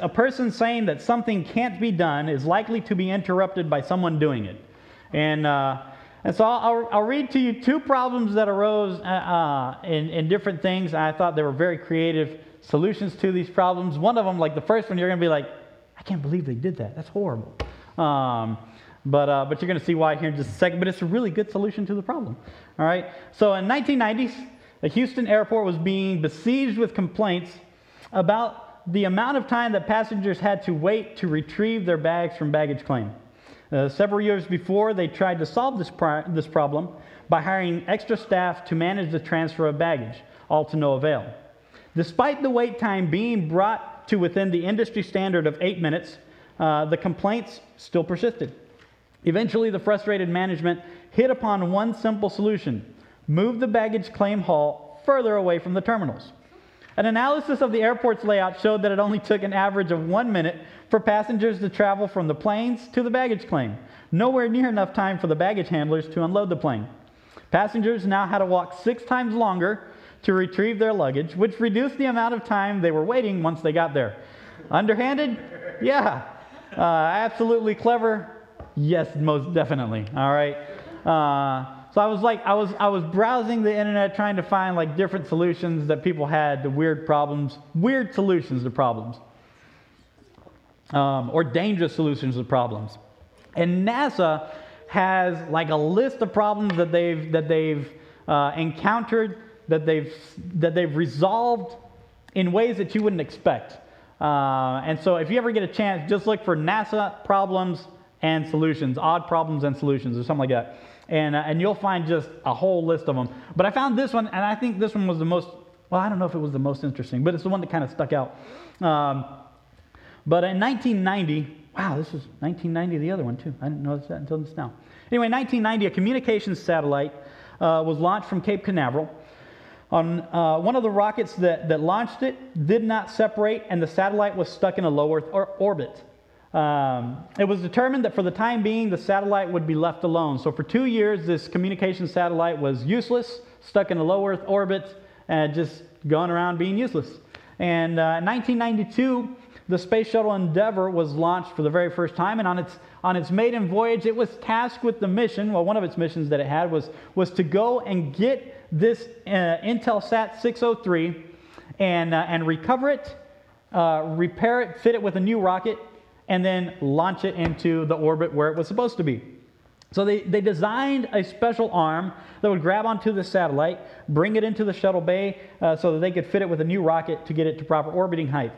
A person saying that something can't be done is likely to be interrupted by someone doing it. And, uh, and so I'll, I'll, read to you two problems that arose uh, uh, in, in different things. I thought they were very creative solutions to these problems. One of them, like the first one, you're going to be like, I can't believe they did that. That's horrible. Um, but, uh, but you're going to see why here in just a second. But it's a really good solution to the problem. All right. So in 1990s, the Houston airport was being besieged with complaints about the amount of time that passengers had to wait to retrieve their bags from baggage claim. Uh, several years before, they tried to solve this, this problem by hiring extra staff to manage the transfer of baggage, all to no avail. Despite the wait time being brought to within the industry standard of eight minutes, uh, the complaints still persisted. Eventually, the frustrated management hit upon one simple solution move the baggage claim hall further away from the terminals. An analysis of the airport's layout showed that it only took an average of one minute for passengers to travel from the planes to the baggage claim, nowhere near enough time for the baggage handlers to unload the plane. Passengers now had to walk six times longer to retrieve their luggage, which reduced the amount of time they were waiting once they got there. Underhanded? Yeah. Uh, absolutely clever? Yes, most definitely. All right. Uh, so I was like, I was, I was browsing the internet trying to find like different solutions that people had to weird problems, weird solutions to problems, um, or dangerous solutions to problems. And NASA has like a list of problems that they've that they've uh, encountered, that they've that they've resolved in ways that you wouldn't expect. Uh, and so, if you ever get a chance, just look for NASA problems and solutions, odd problems and solutions, or something like that and, uh, and you'll find just a whole list of them. But I found this one, and I think this one was the most, well, I don't know if it was the most interesting, but it's the one that kind of stuck out. Um, but in 1990, wow, this was 1990, the other one too. I didn't notice that until just now. Anyway, 1990, a communications satellite uh, was launched from Cape Canaveral. On uh, one of the rockets that, that launched it did not separate, and the satellite was stuck in a low Earth or- orbit. Um, it was determined that for the time being, the satellite would be left alone. So for two years, this communication satellite was useless, stuck in a low Earth orbit, and just going around being useless. And uh, in 1992, the Space Shuttle Endeavour was launched for the very first time, and on its on its maiden voyage, it was tasked with the mission. Well, one of its missions that it had was was to go and get this uh, Intelsat 603 and uh, and recover it, uh, repair it, fit it with a new rocket, and then launch it into the orbit where it was supposed to be. So they, they designed a special arm that would grab onto the satellite, bring it into the shuttle bay uh, so that they could fit it with a new rocket to get it to proper orbiting height.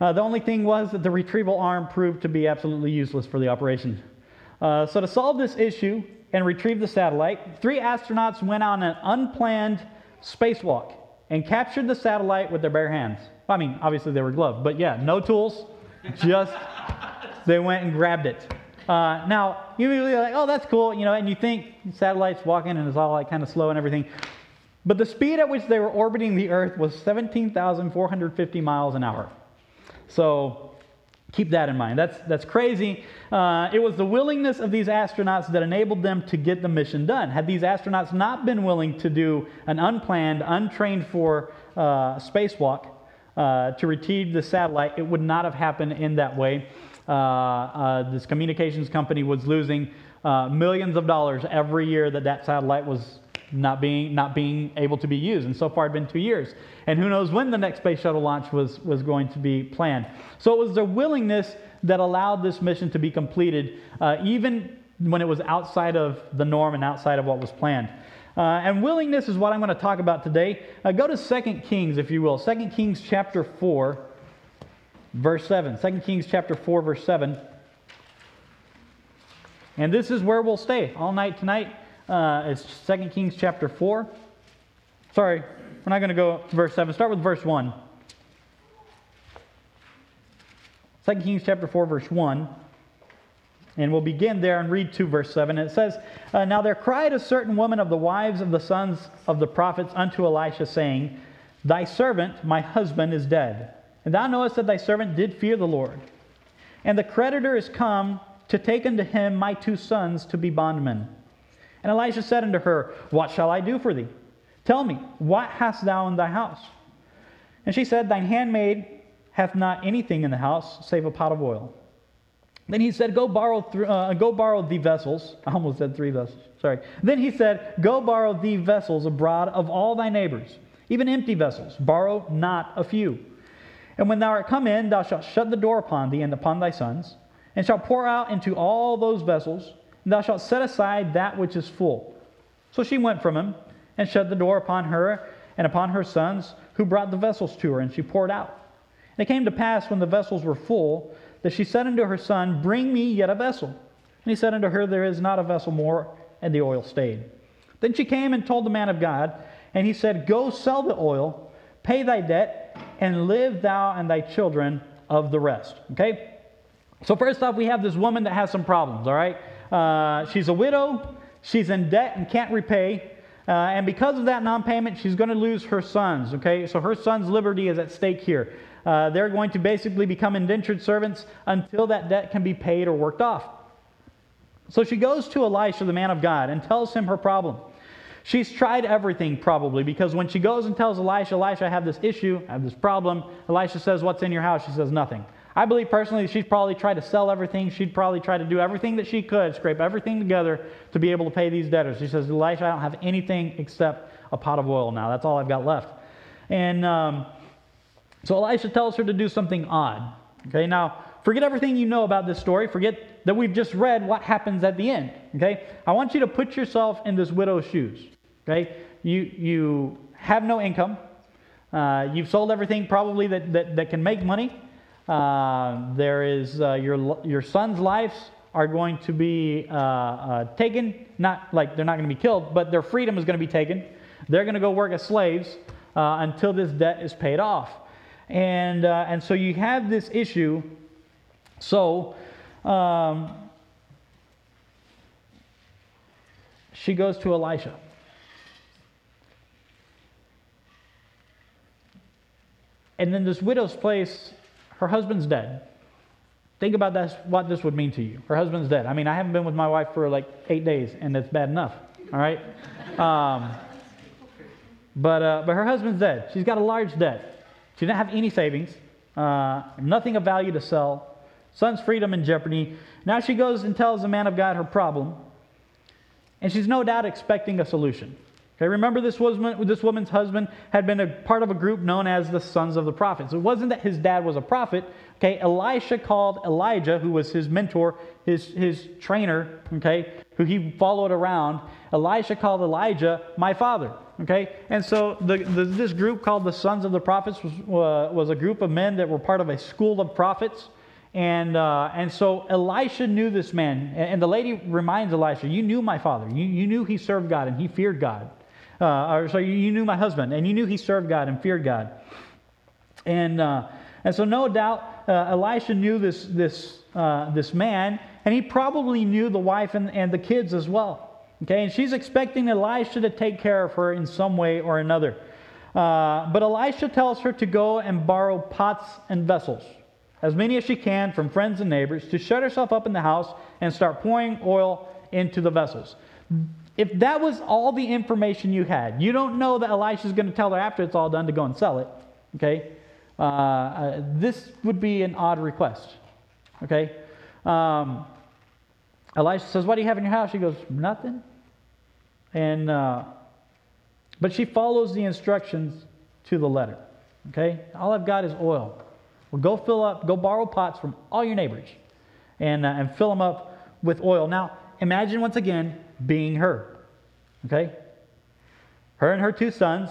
Uh, the only thing was that the retrieval arm proved to be absolutely useless for the operation. Uh, so to solve this issue and retrieve the satellite, three astronauts went on an unplanned spacewalk and captured the satellite with their bare hands. I mean, obviously they were gloved, but yeah, no tools, just they went and grabbed it. Uh, now, you're like, oh, that's cool, you know, and you think satellites walking and it's all like kind of slow and everything. But the speed at which they were orbiting the Earth was 17,450 miles an hour. So keep that in mind. That's, that's crazy. Uh, it was the willingness of these astronauts that enabled them to get the mission done. Had these astronauts not been willing to do an unplanned, untrained for uh, spacewalk uh, to retrieve the satellite, it would not have happened in that way. Uh, uh, this communications company was losing uh, millions of dollars every year that that satellite was not being not being able to be used. And so far it had been two years. And who knows when the next space shuttle launch was was going to be planned. So it was the willingness that allowed this mission to be completed uh, even when it was outside of the norm and outside of what was planned uh, and willingness is what i'm going to talk about today uh, go to 2 kings if you will 2 kings chapter 4 verse 7. 2 Kings chapter 4, verse 7. And this is where we'll stay all night tonight. Uh, it's 2 Kings chapter 4. Sorry, we're not going to go to verse 7. Start with verse 1. 2 Kings chapter 4, verse 1. And we'll begin there and read to verse 7. It says, uh, Now there cried a certain woman of the wives of the sons of the prophets unto Elisha, saying, Thy servant, my husband, is dead and thou knowest that thy servant did fear the Lord. And the creditor is come to take unto him my two sons to be bondmen. And Elisha said unto her, What shall I do for thee? Tell me, what hast thou in thy house? And she said, Thine handmaid hath not anything in the house save a pot of oil. Then he said, Go borrow, th- uh, go borrow the vessels. I almost said three vessels. Sorry. Then he said, Go borrow the vessels abroad of all thy neighbors, even empty vessels. Borrow not a few. And when thou art come in, thou shalt shut the door upon thee and upon thy sons, and shalt pour out into all those vessels, and thou shalt set aside that which is full. So she went from him, and shut the door upon her and upon her sons, who brought the vessels to her, and she poured out. And it came to pass when the vessels were full, that she said unto her son, Bring me yet a vessel. And he said unto her, There is not a vessel more, and the oil stayed. Then she came and told the man of God, and he said, Go sell the oil, pay thy debt, and live thou and thy children of the rest. Okay? So, first off, we have this woman that has some problems, all right? Uh, she's a widow, she's in debt and can't repay. Uh, and because of that non payment, she's going to lose her sons, okay? So, her son's liberty is at stake here. Uh, they're going to basically become indentured servants until that debt can be paid or worked off. So she goes to Elisha, the man of God, and tells him her problem. She's tried everything probably because when she goes and tells Elisha, Elisha, I have this issue, I have this problem, Elisha says, What's in your house? She says, Nothing. I believe personally she's probably tried to sell everything. She'd probably try to do everything that she could, scrape everything together to be able to pay these debtors. She says, Elisha, I don't have anything except a pot of oil now. That's all I've got left. And um, so Elisha tells her to do something odd. Okay, now forget everything you know about this story. Forget that we've just read what happens at the end. Okay, I want you to put yourself in this widow's shoes. Okay, you you have no income. Uh, you've sold everything probably that, that, that can make money. Uh, there is uh, your your son's lives are going to be uh, uh, taken. Not like they're not going to be killed, but their freedom is going to be taken. They're going to go work as slaves uh, until this debt is paid off. And, uh, and so you have this issue. So um, she goes to Elisha. And then this widow's place, her husband's dead. Think about that, what this would mean to you. Her husband's dead. I mean, I haven't been with my wife for like eight days, and it's bad enough. All right? Um, but, uh, but her husband's dead. She's got a large debt. She didn't have any savings, uh, nothing of value to sell. Son's freedom in jeopardy. Now she goes and tells the man of God her problem, and she's no doubt expecting a solution. Okay, remember this woman, this woman's husband had been a part of a group known as the sons of the prophets. It wasn't that his dad was a prophet. Okay, Elisha called Elijah, who was his mentor, his, his trainer, okay, who he followed around. Elisha called Elijah my father. Okay, and so the, the, this group called the Sons of the Prophets was, uh, was a group of men that were part of a school of prophets. And, uh, and so Elisha knew this man. And, the lady reminds Elisha, You knew my father. You, you knew he served God and he feared God. Uh, or so you, knew my husband and you knew he served God and feared God. And, uh, and so, no doubt, uh, Elisha knew this, this, uh, this man, and he probably knew the wife and, and the kids as well. Okay, and she's expecting Elisha to take care of her in some way or another. Uh, but Elisha tells her to go and borrow pots and vessels, as many as she can from friends and neighbors, to shut herself up in the house and start pouring oil into the vessels. If that was all the information you had, you don't know that Elisha is going to tell her after it's all done to go and sell it. Okay, uh, uh, this would be an odd request. Okay, um, Elisha says, "What do you have in your house?" She goes, "Nothing." And, uh, but she follows the instructions to the letter. Okay? All I've got is oil. Well, go fill up, go borrow pots from all your neighbors and, uh, and fill them up with oil. Now, imagine once again being her. Okay? Her and her two sons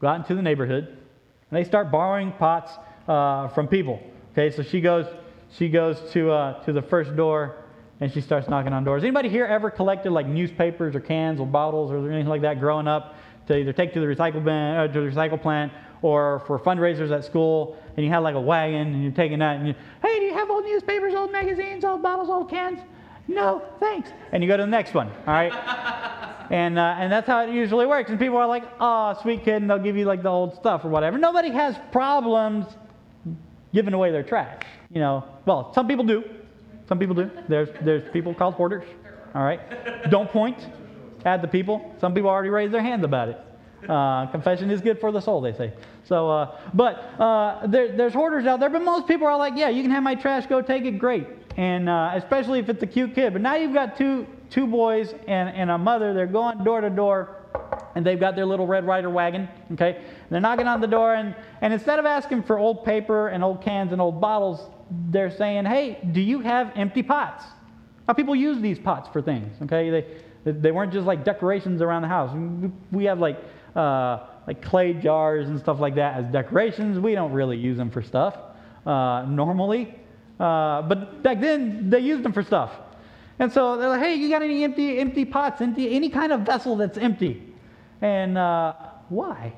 go out into the neighborhood and they start borrowing pots uh, from people. Okay, so she goes, she goes to, uh, to the first door and she starts knocking on doors. Anybody here ever collected like newspapers or cans or bottles or anything like that growing up to either take to the recycle bin, uh, to the recycle plant or for fundraisers at school, and you had like a wagon and you're taking that and you, hey, do you have old newspapers, old magazines, old bottles, old cans? No, thanks. And you go to the next one, all right? and, uh, and that's how it usually works. And people are like, oh, sweet kid, and they'll give you like the old stuff or whatever. Nobody has problems giving away their trash, you know. Well, some people do. Some people do. There's, there's people called hoarders. All right. Don't point at the people. Some people already raised their hands about it. Uh, confession is good for the soul, they say. So, uh, but uh, there, there's hoarders out there, but most people are like, yeah, you can have my trash, go take it, great. And uh, especially if it's a cute kid. But now you've got two, two boys and, and a mother, they're going door to door, and they've got their little Red Rider wagon, okay? And they're knocking on the door, and, and instead of asking for old paper and old cans and old bottles, they're saying, hey, do you have empty pots? Now, people use these pots for things, okay? They, they weren't just like decorations around the house. We have like, uh, like clay jars and stuff like that as decorations. We don't really use them for stuff uh, normally. Uh, but back then, they used them for stuff. And so they're like, hey, you got any empty, empty pots, empty, any kind of vessel that's empty? And uh, why?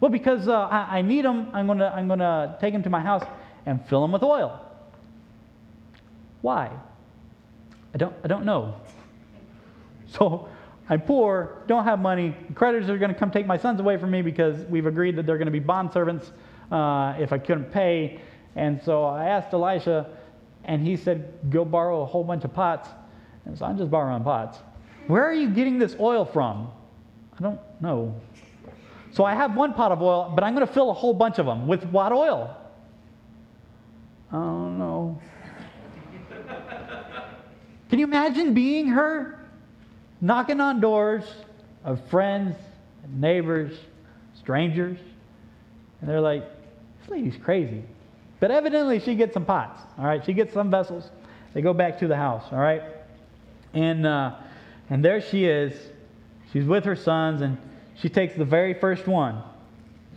Well, because uh, I, I, need them. I'm going to I'm gonna take them to my house and fill them with oil. Why? I don't, I don't know. So I'm poor, don't have money. Creditors are going to come take my sons away from me because we've agreed that they're going to be bond servants uh, if I couldn't pay. And so I asked Elisha, and he said, Go borrow a whole bunch of pots. And so I'm just borrowing pots. Where are you getting this oil from? I don't know. So I have one pot of oil, but I'm going to fill a whole bunch of them with what oil? I don't know. Can you imagine being her? Knocking on doors of friends, neighbors, strangers. And they're like, this lady's crazy. But evidently, she gets some pots, all right? She gets some vessels. They go back to the house, all right? And, uh, and there she is. She's with her sons, and she takes the very first one.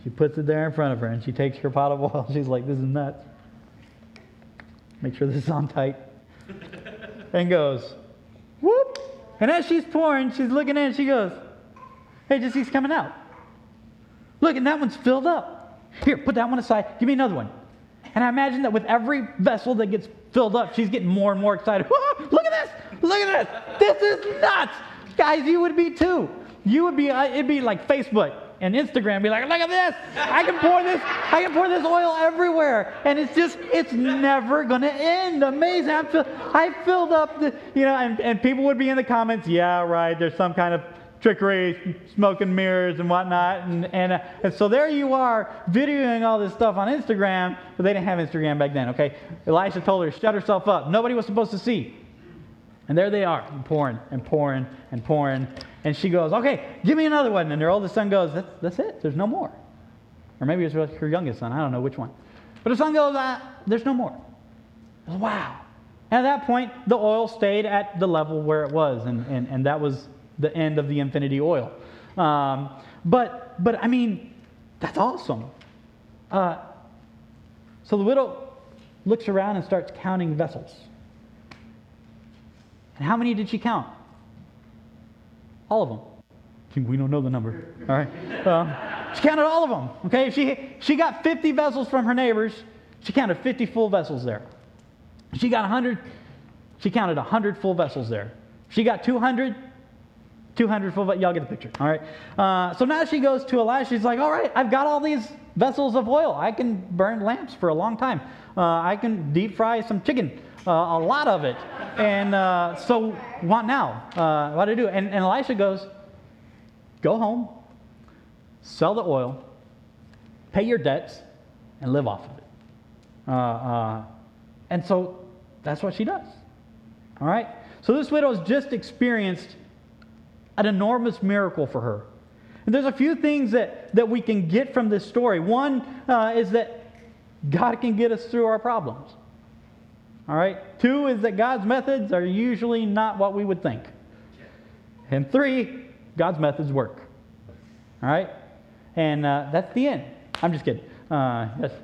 She puts it there in front of her, and she takes her pot of oil. She's like, this is nuts. Make sure this is on tight. and goes, whoop. And as she's pouring, she's looking in, she goes, hey, just coming out. Look, and that one's filled up. Here, put that one aside. Give me another one. And I imagine that with every vessel that gets filled up, she's getting more and more excited. look at this! Look at this! This is nuts! Guys, you would be too. You would be, uh, it'd be like Facebook and Instagram be like, look at this. I can pour this, I can pour this oil everywhere. And it's just, it's never to end. Amazing. I, fill, I filled up the, you know, and, and people would be in the comments, yeah, right, there's some kind of trickery, smoke and mirrors and whatnot. And, and, uh, and so there you are videoing all this stuff on Instagram, but they didn't have Instagram back then, okay? Elisha told her shut herself up. Nobody was supposed to see. And there they are, pouring and pouring and pouring. And she goes, Okay, give me another one. And her oldest son goes, That's, that's it. There's no more. Or maybe it's her youngest son. I don't know which one. But her son goes, ah, There's no more. Wow. And at that point, the oil stayed at the level where it was. And, and, and that was the end of the infinity oil. Um, but, but, I mean, that's awesome. Uh, so the widow looks around and starts counting vessels. And how many did she count? All of them. We don't know the number. All right. Um, she counted all of them. Okay. She, she got 50 vessels from her neighbors. She counted 50 full vessels there. She got 100. She counted 100 full vessels there. She got 200. 200 full, y'all get the picture, all right? Uh, so now she goes to Elisha. She's like, all right, I've got all these vessels of oil. I can burn lamps for a long time. Uh, I can deep fry some chicken uh, a lot of it. And uh, so, what now? Uh, what do I do? And, and Elisha goes, Go home, sell the oil, pay your debts, and live off of it. Uh, and so, that's what she does. All right? So, this widow has just experienced an enormous miracle for her. And there's a few things that, that we can get from this story. One uh, is that God can get us through our problems. All right? Two is that God's methods are usually not what we would think. And three, God's methods work. All right? And uh, that's the end. I'm just kidding. Uh, just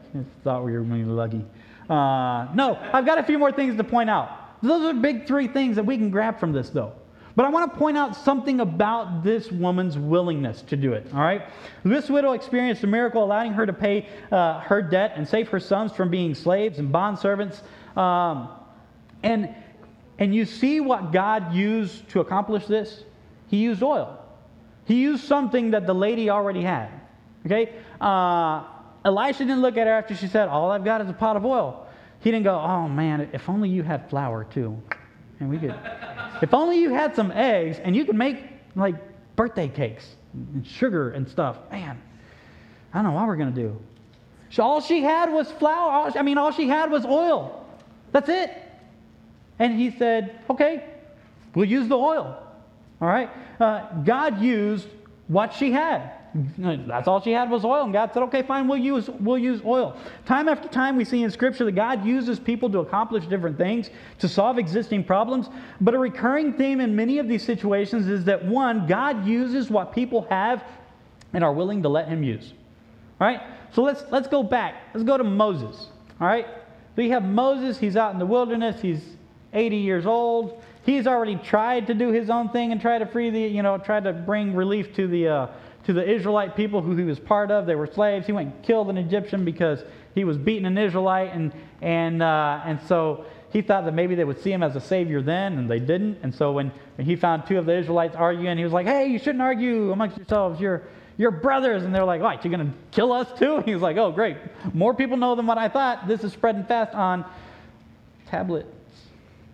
thought we were really lucky. Uh, no, I've got a few more things to point out. Those are big three things that we can grab from this, though. But I want to point out something about this woman's willingness to do it. All right? This widow experienced a miracle allowing her to pay uh, her debt and save her sons from being slaves and bond servants. Um, and, and you see what God used to accomplish this? He used oil. He used something that the lady already had. Okay? Uh, Elisha didn't look at her after she said, All I've got is a pot of oil. He didn't go, Oh man, if only you had flour too. And we could, if only you had some eggs and you could make like birthday cakes. and sugar and stuff. Man, I don't know what we're going to do. So all she had was flour. I mean, all she had was oil. That's it. And he said, okay, we'll use the oil. All right? Uh, God used what she had. That's all she had was oil. And God said, okay, fine, we'll use, we'll use oil. Time after time, we see in Scripture that God uses people to accomplish different things, to solve existing problems. But a recurring theme in many of these situations is that one, God uses what people have and are willing to let Him use. All right? So let's, let's go back. Let's go to Moses. All right? So you have Moses, he's out in the wilderness, he's 80 years old. He's already tried to do his own thing and try to free the, you know, try to bring relief to the, uh, to the Israelite people who he was part of. They were slaves. He went and killed an Egyptian because he was beating an Israelite, and and uh, and so he thought that maybe they would see him as a savior then, and they didn't. And so when, when he found two of the Israelites arguing, he was like, "Hey, you shouldn't argue amongst yourselves. You're you're brothers." And they're like, "What? You're gonna kill us too?" And he was like, "Oh, great. More people know than what I thought. This is spreading fast on tablet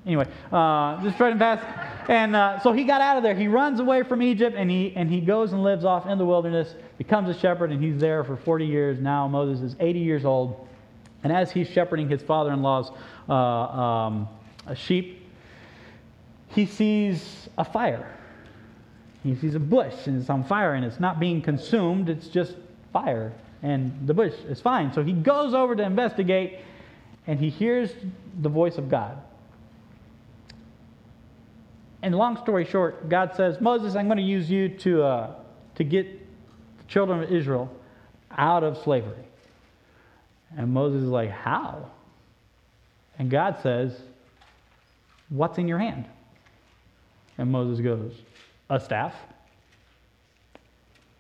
Anyway, uh, just spreading fast. And uh, so he got out of there. He runs away from Egypt and he, and he goes and lives off in the wilderness, becomes a shepherd, and he's there for 40 years. Now Moses is 80 years old. And as he's shepherding his father in law's uh, um, sheep, he sees a fire. He sees a bush and it's on fire and it's not being consumed, it's just fire. And the bush is fine. So he goes over to investigate and he hears the voice of God. And long story short, God says, Moses, I'm going to use you to, uh, to get the children of Israel out of slavery. And Moses is like, How? And God says, What's in your hand? And Moses goes, A staff.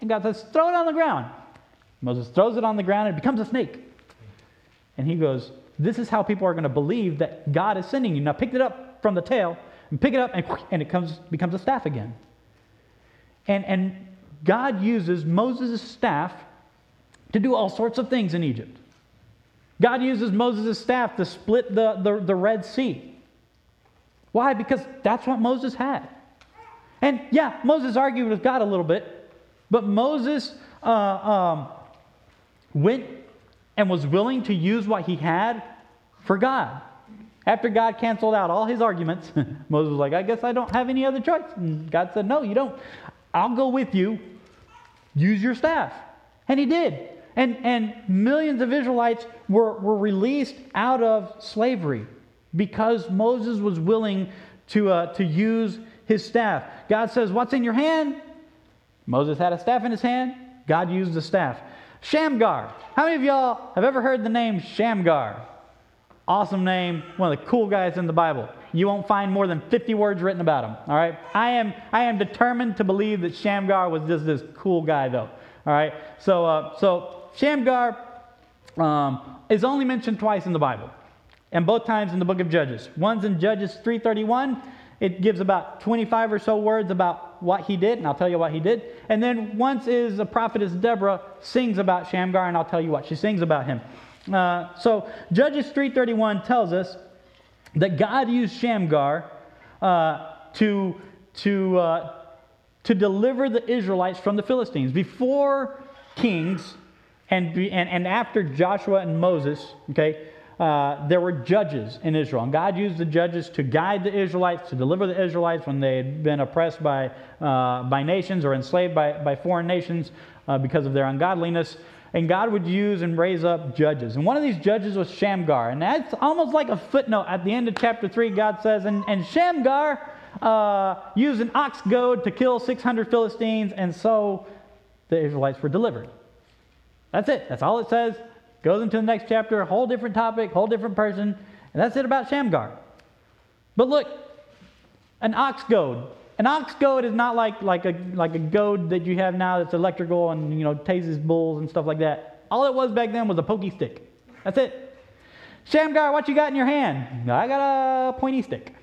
And God says, Throw it on the ground. Moses throws it on the ground and it becomes a snake. And he goes, This is how people are going to believe that God is sending you. Now pick it up from the tail and pick it up, and, and it comes, becomes a staff again. And, and God uses Moses' staff to do all sorts of things in Egypt. God uses Moses' staff to split the, the, the Red Sea. Why? Because that's what Moses had. And yeah, Moses argued with God a little bit, but Moses uh, um, went and was willing to use what he had for God. After God canceled out all his arguments, Moses was like, I guess I don't have any other choice. And God said, No, you don't. I'll go with you. Use your staff. And he did. And, and millions of Israelites were, were released out of slavery because Moses was willing to, uh, to use his staff. God says, What's in your hand? Moses had a staff in his hand. God used the staff. Shamgar. How many of y'all have ever heard the name Shamgar? Awesome name, one of the cool guys in the Bible. You won't find more than 50 words written about him. All right? I am, I am determined to believe that Shamgar was just this cool guy, though. All right? So, uh, so Shamgar um, is only mentioned twice in the Bible, and both times in the book of Judges. One's in Judges 3:31. It gives about 25 or so words about what he did, and I'll tell you what he did. And then once is the prophetess Deborah sings about Shamgar, and I'll tell you what she sings about him. Uh, so Judges 3:31 tells us that God used Shamgar uh, to to uh, to deliver the Israelites from the Philistines before kings and and, and after Joshua and Moses. Okay. Uh, there were judges in Israel, and God used the judges to guide the Israelites, to deliver the Israelites when they had been oppressed by, uh, by nations or enslaved by, by foreign nations uh, because of their ungodliness and God would use and raise up judges. And one of these judges was Shamgar. And that's almost like a footnote at the end of chapter 3. God says, And, and Shamgar uh, used an ox goad to kill 600 Philistines, and so the Israelites were delivered. That's it. That's all it says. Goes into the next chapter, a whole different topic, whole different person. And that's it about Shamgar. But look, an ox goad. An ox goad is not like, like, a, like a goad that you have now that's electrical and, you know, tases bulls and stuff like that. All it was back then was a pokey stick. That's it. Shamgar, what you got in your hand? I got a pointy stick.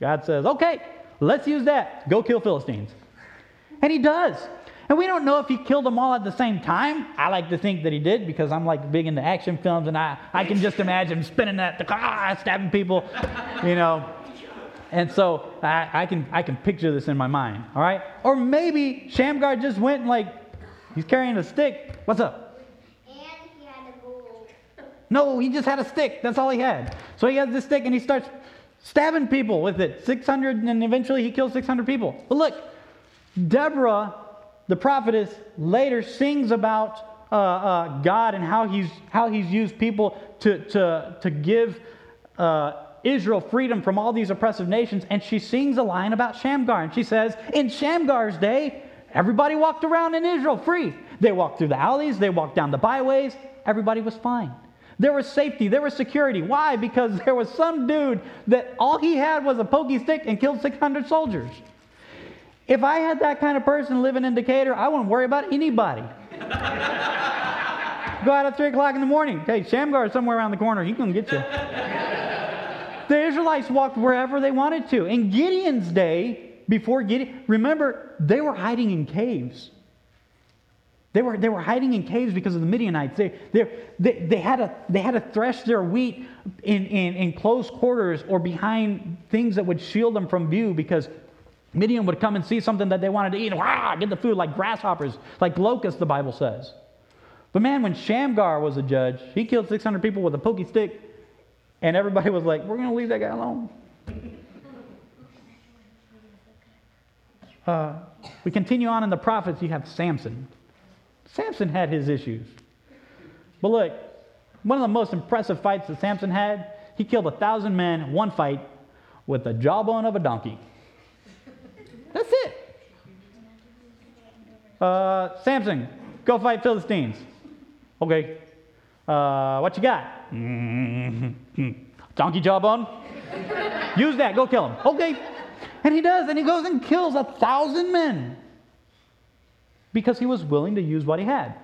God says, okay, let's use that. Go kill Philistines. And he does. And we don't know if he killed them all at the same time. I like to think that he did because I'm like big into action films and I, I can just imagine spinning that, ah, stabbing people, you know. And so I, I, can, I can picture this in my mind, all right? Or maybe Shamgar just went and like, he's carrying a stick. What's up? And he had a. No, he just had a stick. That's all he had. So he has this stick and he starts stabbing people with it. 600, and eventually he kills 600 people. But look, Deborah, the prophetess, later sings about uh, uh, God and how he's, how he's used people to, to, to give uh, Israel freedom from all these oppressive nations. And she sings a line about Shamgar. And she says, In Shamgar's day, everybody walked around in Israel free. They walked through the alleys, they walked down the byways, everybody was fine. There was safety, there was security. Why? Because there was some dude that all he had was a pokey stick and killed 600 soldiers. If I had that kind of person living in Decatur, I wouldn't worry about anybody. Go out at 3 o'clock in the morning. Hey, Shamgar is somewhere around the corner. He can get you. The Israelites walked wherever they wanted to. In Gideon's day, before Gideon, remember, they were hiding in caves. They were, they were hiding in caves because of the Midianites. They, they, they, they, had, to, they had to thresh their wheat in, in, in close quarters or behind things that would shield them from view because Midian would come and see something that they wanted to eat and rah, get the food like grasshoppers, like locusts, the Bible says. But man, when Shamgar was a judge, he killed 600 people with a pokey stick, and everybody was like, we're going to leave that guy alone. Uh, we continue on in the prophets, you have Samson. Samson had his issues. But look, one of the most impressive fights that Samson had, he killed a thousand men, one fight, with the jawbone of a donkey. That's it. Uh, Samson, go fight Philistines. Okay. Uh, what you got? Mm-hmm. Donkey jawbone? Use that. Go kill him. Okay. And he does. And he goes and kills a thousand men because he was willing to use what he had.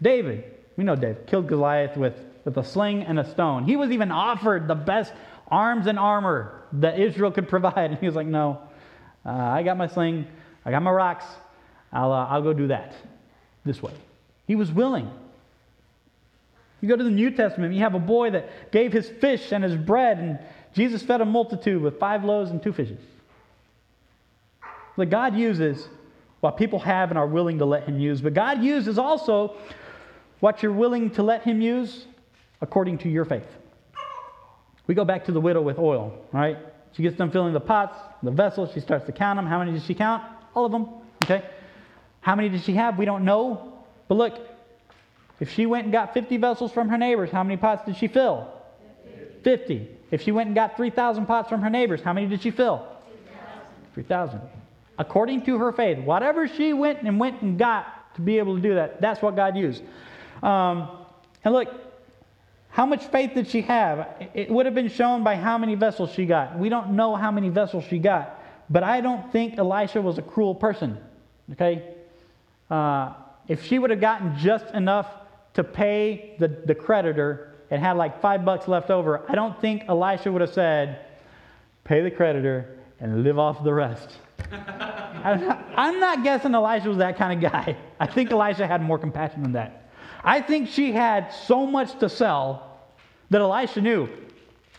David, we know David, killed Goliath with, with a sling and a stone. He was even offered the best arms and armor that Israel could provide. And he was like, No, uh, I got my sling, I got my rocks, I'll, uh, I'll go do that this way. He was willing. You go to the New Testament, you have a boy that gave his fish and his bread, and Jesus fed a multitude with five loaves and two fishes. That God uses what people have and are willing to let Him use, but God uses also what you're willing to let Him use according to your faith. We go back to the widow with oil, right? She gets done filling the pots, the vessels. She starts to count them. How many does she count? All of them. Okay. How many did she have? We don't know. But look, if she went and got 50 vessels from her neighbors, how many pots did she fill? 50. If she went and got 3,000 pots from her neighbors, how many did she fill? 3,000. According to her faith, whatever she went and went and got to be able to do that, that's what God used. Um, and look, how much faith did she have? It would have been shown by how many vessels she got. We don't know how many vessels she got, but I don't think Elisha was a cruel person. Okay? Uh, if she would have gotten just enough to pay the, the creditor and had like five bucks left over, I don't think Elisha would have said, pay the creditor and live off the rest. I'm, not, I'm not guessing Elisha was that kind of guy. I think Elisha had more compassion than that. I think she had so much to sell that Elisha knew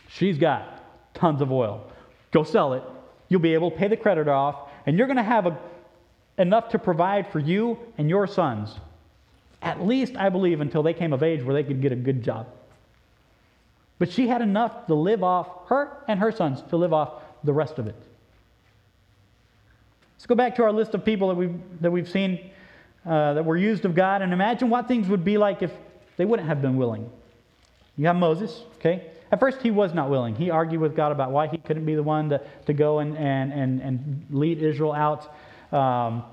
she's got tons of oil. Go sell it. You'll be able to pay the creditor off, and you're going to have a, enough to provide for you and your sons. At least, I believe, until they came of age where they could get a good job. But she had enough to live off, her and her sons, to live off the rest of it. Let's go back to our list of people that we've, that we've seen uh, that were used of God, and imagine what things would be like if they wouldn't have been willing. You have Moses, okay? At first, he was not willing. He argued with God about why he couldn't be the one to, to go and, and, and, and lead Israel out. Um,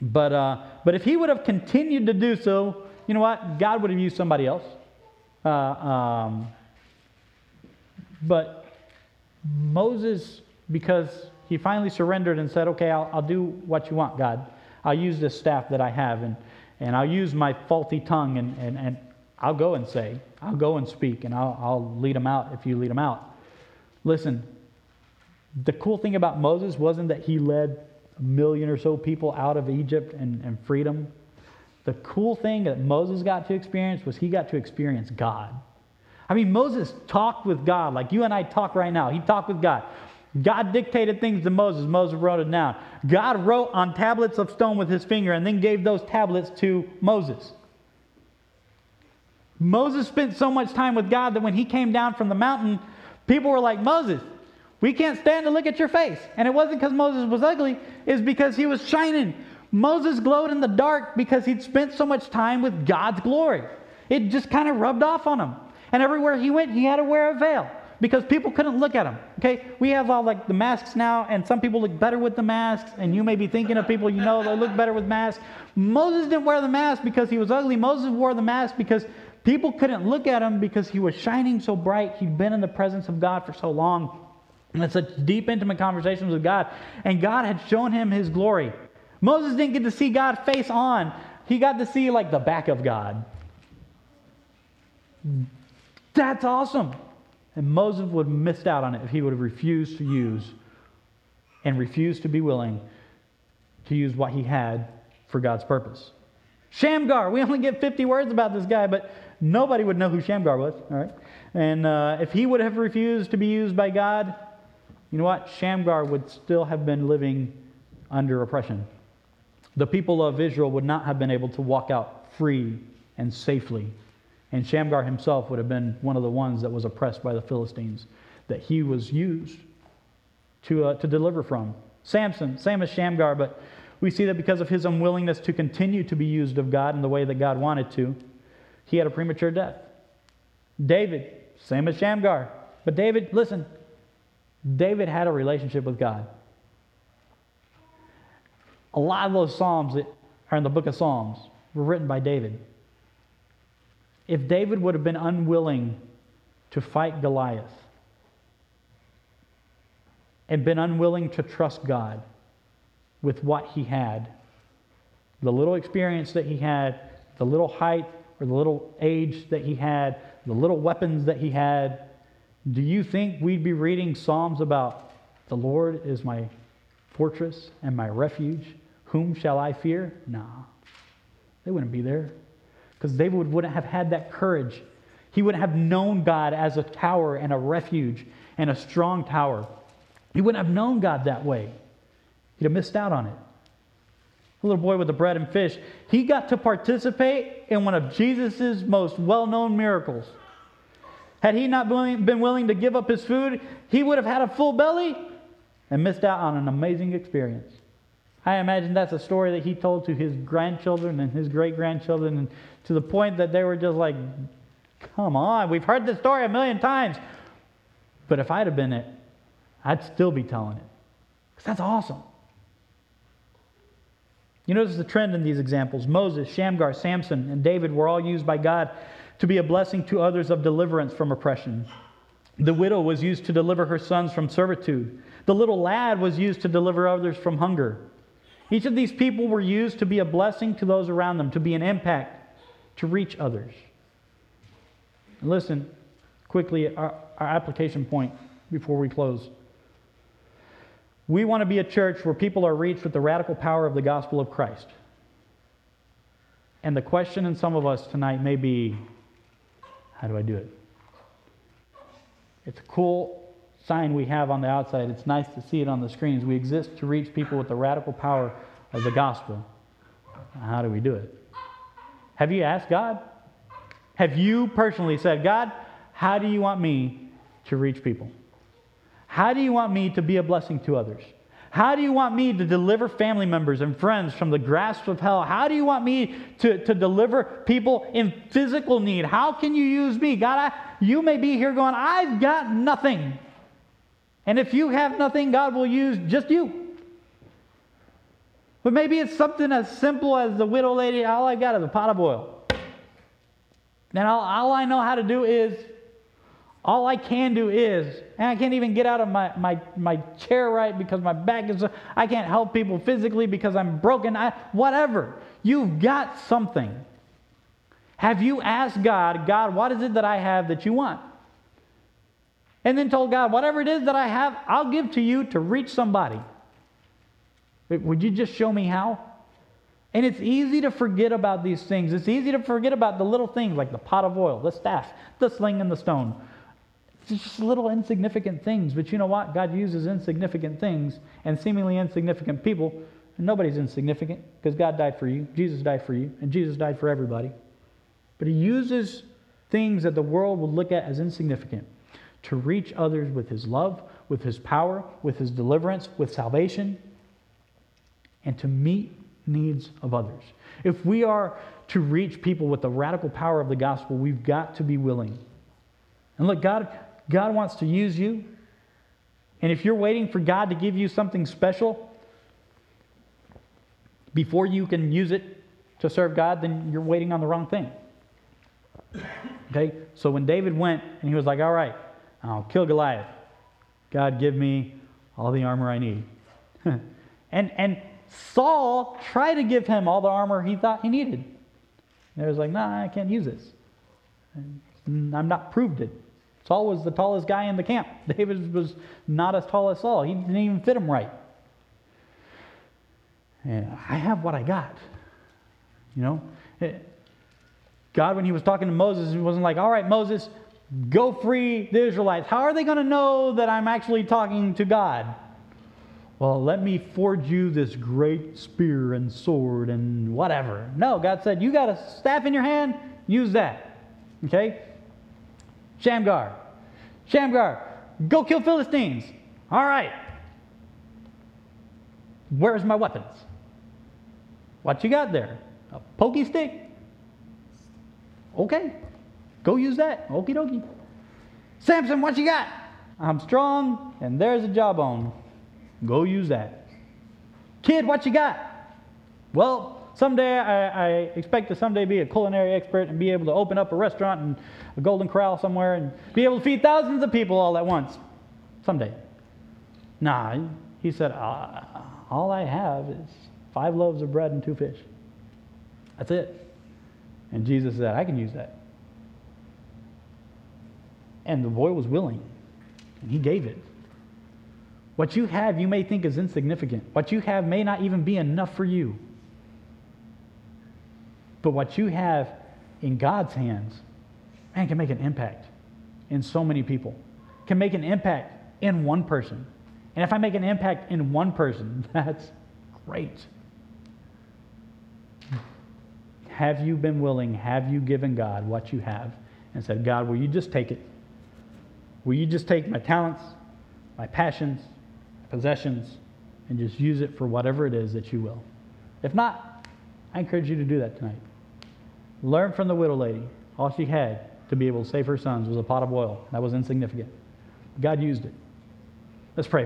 but, uh, but if he would have continued to do so, you know what? God would have used somebody else. Uh, um, but Moses, because he finally surrendered and said, Okay, I'll, I'll do what you want, God. I'll use this staff that I have and, and I'll use my faulty tongue and, and, and I'll go and say, I'll go and speak and I'll, I'll lead them out if you lead them out. Listen, the cool thing about Moses wasn't that he led a million or so people out of Egypt and, and freedom. The cool thing that Moses got to experience was he got to experience God. I mean, Moses talked with God like you and I talk right now. He talked with God. God dictated things to Moses. Moses wrote it down. God wrote on tablets of stone with his finger and then gave those tablets to Moses. Moses spent so much time with God that when he came down from the mountain, people were like, Moses, we can't stand to look at your face. And it wasn't because Moses was ugly, it's because he was shining. Moses glowed in the dark because he'd spent so much time with God's glory. It just kind of rubbed off on him. And everywhere he went, he had to wear a veil because people couldn't look at him. Okay, we have all like the masks now, and some people look better with the masks, and you may be thinking of people you know that look better with masks. Moses didn't wear the mask because he was ugly. Moses wore the mask because people couldn't look at him because he was shining so bright. He'd been in the presence of God for so long. And such deep, intimate conversations with God. And God had shown him his glory. Moses didn't get to see God face on, he got to see like the back of God. That's awesome. And Moses would have missed out on it if he would have refused to use and refused to be willing to use what he had for God's purpose. Shamgar, we only get 50 words about this guy, but nobody would know who Shamgar was, all right? And uh, if he would have refused to be used by God, you know what? Shamgar would still have been living under oppression. The people of Israel would not have been able to walk out free and safely and Shamgar himself would have been one of the ones that was oppressed by the Philistines that he was used to, uh, to deliver from. Samson, same as Shamgar, but we see that because of his unwillingness to continue to be used of God in the way that God wanted to, he had a premature death. David, same as Shamgar. But David, listen, David had a relationship with God. A lot of those Psalms that are in the book of Psalms were written by David. If David would have been unwilling to fight Goliath and been unwilling to trust God with what he had, the little experience that he had, the little height or the little age that he had, the little weapons that he had, do you think we'd be reading Psalms about the Lord is my fortress and my refuge? Whom shall I fear? Nah, they wouldn't be there because David wouldn't have had that courage. He wouldn't have known God as a tower and a refuge and a strong tower. He wouldn't have known God that way. He'd have missed out on it. The little boy with the bread and fish, he got to participate in one of Jesus' most well known miracles. Had he not been willing to give up his food, he would have had a full belly and missed out on an amazing experience. I imagine that's a story that he told to his grandchildren and his great grandchildren, and to the point that they were just like, come on, we've heard this story a million times. But if I'd have been it, I'd still be telling it. Because that's awesome. You notice the trend in these examples Moses, Shamgar, Samson, and David were all used by God to be a blessing to others of deliverance from oppression. The widow was used to deliver her sons from servitude. The little lad was used to deliver others from hunger. Each of these people were used to be a blessing to those around them, to be an impact, to reach others. And listen, quickly, our, our application point before we close. We want to be a church where people are reached with the radical power of the gospel of Christ. And the question in some of us tonight may be how do I do it? It's a cool sign we have on the outside. It's nice to see it on the screens. We exist to reach people with the radical power of the gospel. How do we do it? Have you asked God? Have you personally said, God, how do you want me to reach people? How do you want me to be a blessing to others? How do you want me to deliver family members and friends from the grasp of hell? How do you want me to, to deliver people in physical need? How can you use me? God, I, you may be here going, I've got nothing. And if you have nothing, God will use just you. But maybe it's something as simple as the widow lady, all I got is a pot of oil. And all, all I know how to do is, all I can do is, and I can't even get out of my, my, my chair right because my back is, I can't help people physically because I'm broken. I, whatever. You've got something. Have you asked God, God, what is it that I have that you want? And then told God, whatever it is that I have, I'll give to you to reach somebody. Would you just show me how? And it's easy to forget about these things. It's easy to forget about the little things like the pot of oil, the staff, the sling, and the stone. It's just little insignificant things. But you know what? God uses insignificant things and seemingly insignificant people. Nobody's insignificant because God died for you. Jesus died for you. And Jesus died for everybody. But He uses things that the world would look at as insignificant to reach others with His love, with His power, with His deliverance, with salvation, and to meet needs of others. If we are to reach people with the radical power of the gospel, we've got to be willing. And look, God, God wants to use you. And if you're waiting for God to give you something special before you can use it to serve God, then you're waiting on the wrong thing. Okay? So when David went and he was like, All right, I'll kill Goliath. God, give me all the armor I need. and, and Saul tried to give him all the armor he thought he needed. And he was like, Nah, I can't use this. And I'm not proved it. Saul was the tallest guy in the camp. David was not as tall as Saul. He didn't even fit him right. And I have what I got. You know? Eh, God, when he was talking to Moses, he wasn't like, all right, Moses, go free the Israelites. How are they going to know that I'm actually talking to God? Well, let me forge you this great spear and sword and whatever. No, God said, you got a staff in your hand, use that. Okay? Shamgar. Shamgar, go kill Philistines. All right. Where's my weapons? What you got there? A pokey stick? Okay. Go use that. Okie dokie. Samson, what you got? I'm strong, and there's a jawbone. Go use that. Kid, what you got? Well, someday I, I, expect to someday be a culinary expert and be able to open up a restaurant and a golden corral somewhere and be able to feed thousands of people all at once. Someday. Nah, he said, uh, all I have is five loaves of bread and two fish. That's it. And Jesus said, I can use that. And the boy was willing, and he gave it. What you have, you may think is insignificant. What you have may not even be enough for you. But what you have in God's hands, man, can make an impact in so many people, can make an impact in one person. And if I make an impact in one person, that's great. Have you been willing? Have you given God what you have and said, God, will you just take it? Will you just take my talents, my passions, my possessions, and just use it for whatever it is that you will? If not, I encourage you to do that tonight. Learn from the widow lady. All she had to be able to save her sons was a pot of oil. That was insignificant. God used it. Let's pray.